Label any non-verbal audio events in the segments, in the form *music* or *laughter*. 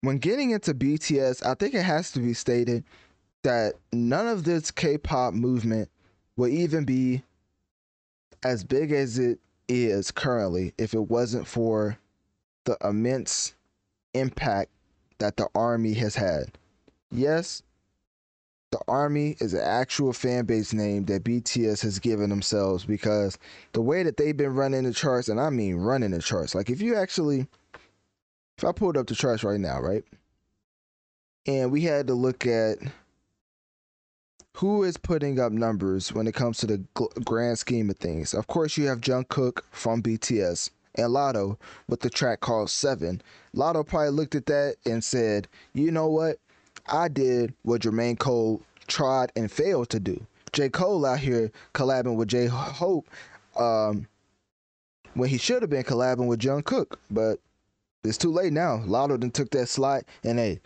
when getting into BTS, I think it has to be stated that none of this K-pop movement will even be as big as it is currently if it wasn't for the immense impact that the army has had. Yes, the army is an actual fan base name that BTS has given themselves because the way that they've been running the charts, and I mean running the charts, like if you actually if I pulled up the charts right now, right? And we had to look at who is putting up numbers when it comes to the grand scheme of things. Of course, you have Jungkook from BTS and Latto with the track called Seven. Latto probably looked at that and said, you know what? I did what Jermaine Cole tried and failed to do. J. Cole out here collabing with J. Hope um, when he should have been collabing with Jungkook, but it's too late now. Latto then took that slot, and they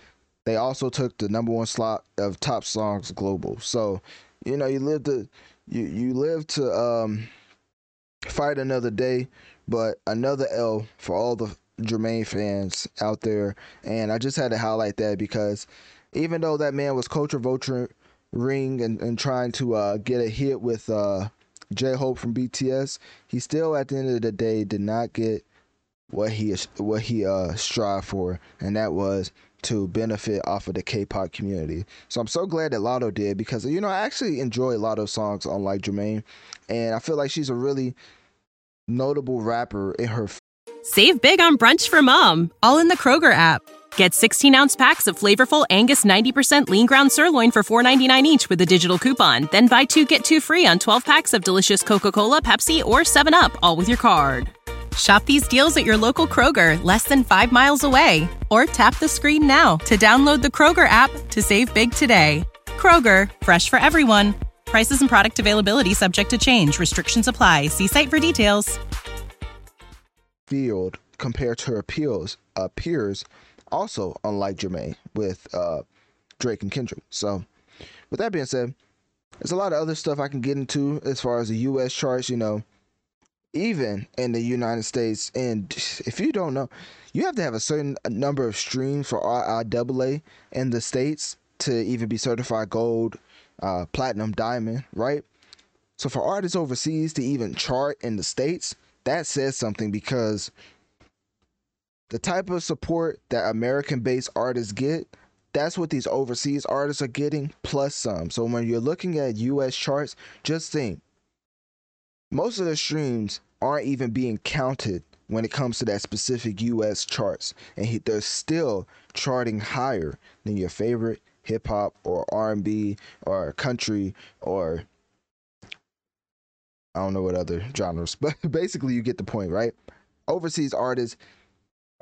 they also took the number one slot of top songs global. So, you know, you live to you you live to um, fight another day, but another L for all the Jermaine fans out there. And I just had to highlight that because even though that man was culture vulture ring and, and trying to uh, get a hit with uh, J Hope from BTS, he still at the end of the day did not get what he what he uh strived for, and that was to benefit off of the K-pop community. So I'm so glad that Latto did because you know I actually enjoy Latto's songs, unlike Jermaine, and I feel like she's a really notable rapper in her. Save big on brunch for mom, all in the Kroger app. Get 16 ounce packs of flavorful Angus 90% lean ground sirloin for $4.99 each with a digital coupon. Then buy two get two free on 12 packs of delicious Coca Cola, Pepsi, or 7UP, all with your card. Shop these deals at your local Kroger, less than five miles away. Or tap the screen now to download the Kroger app to save big today. Kroger, fresh for everyone. Prices and product availability subject to change. Restrictions apply. See site for details. Field compared to her peers, uh, peers also unlike Jermaine with uh, Drake and Kendrick. So, with that being said, there's a lot of other stuff I can get into as far as the U.S. charts. You know, even in the United States. And *sighs* if you don't know, you have to have a certain number of streams for RIAA in the States to even be certified gold, uh, platinum, diamond, right? So for artists overseas to even chart in the States, that says something because the type of support that American based artists get, that's what these overseas artists are getting, plus some. So when you're looking at US charts, just think most of the streams aren't even being counted when it comes to that specific US charts. And they're still charting higher than your favorite hip hop or R&B or country or I don't know what other genres *laughs* but basically you get the point right? Overseas artists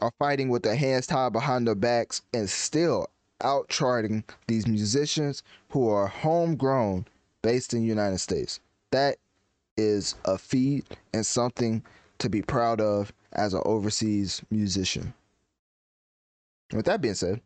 are fighting with their hands tied behind their backs and still out charting these musicians who are homegrown based in the United States. That is a feat and something to be proud of as an overseas musician. With that being said,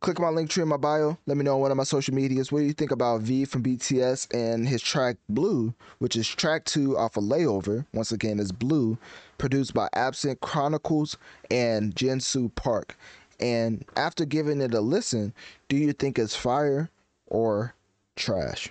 click my Linktree in my bio. Let me know on one of my social medias. What do you think about V from BTS and his track Blue, which is track two off of Layover? Once again, is Blue, produced by Absent Chronicles and Jinsu Park. And after giving it a listen, do you think it's fire or trash?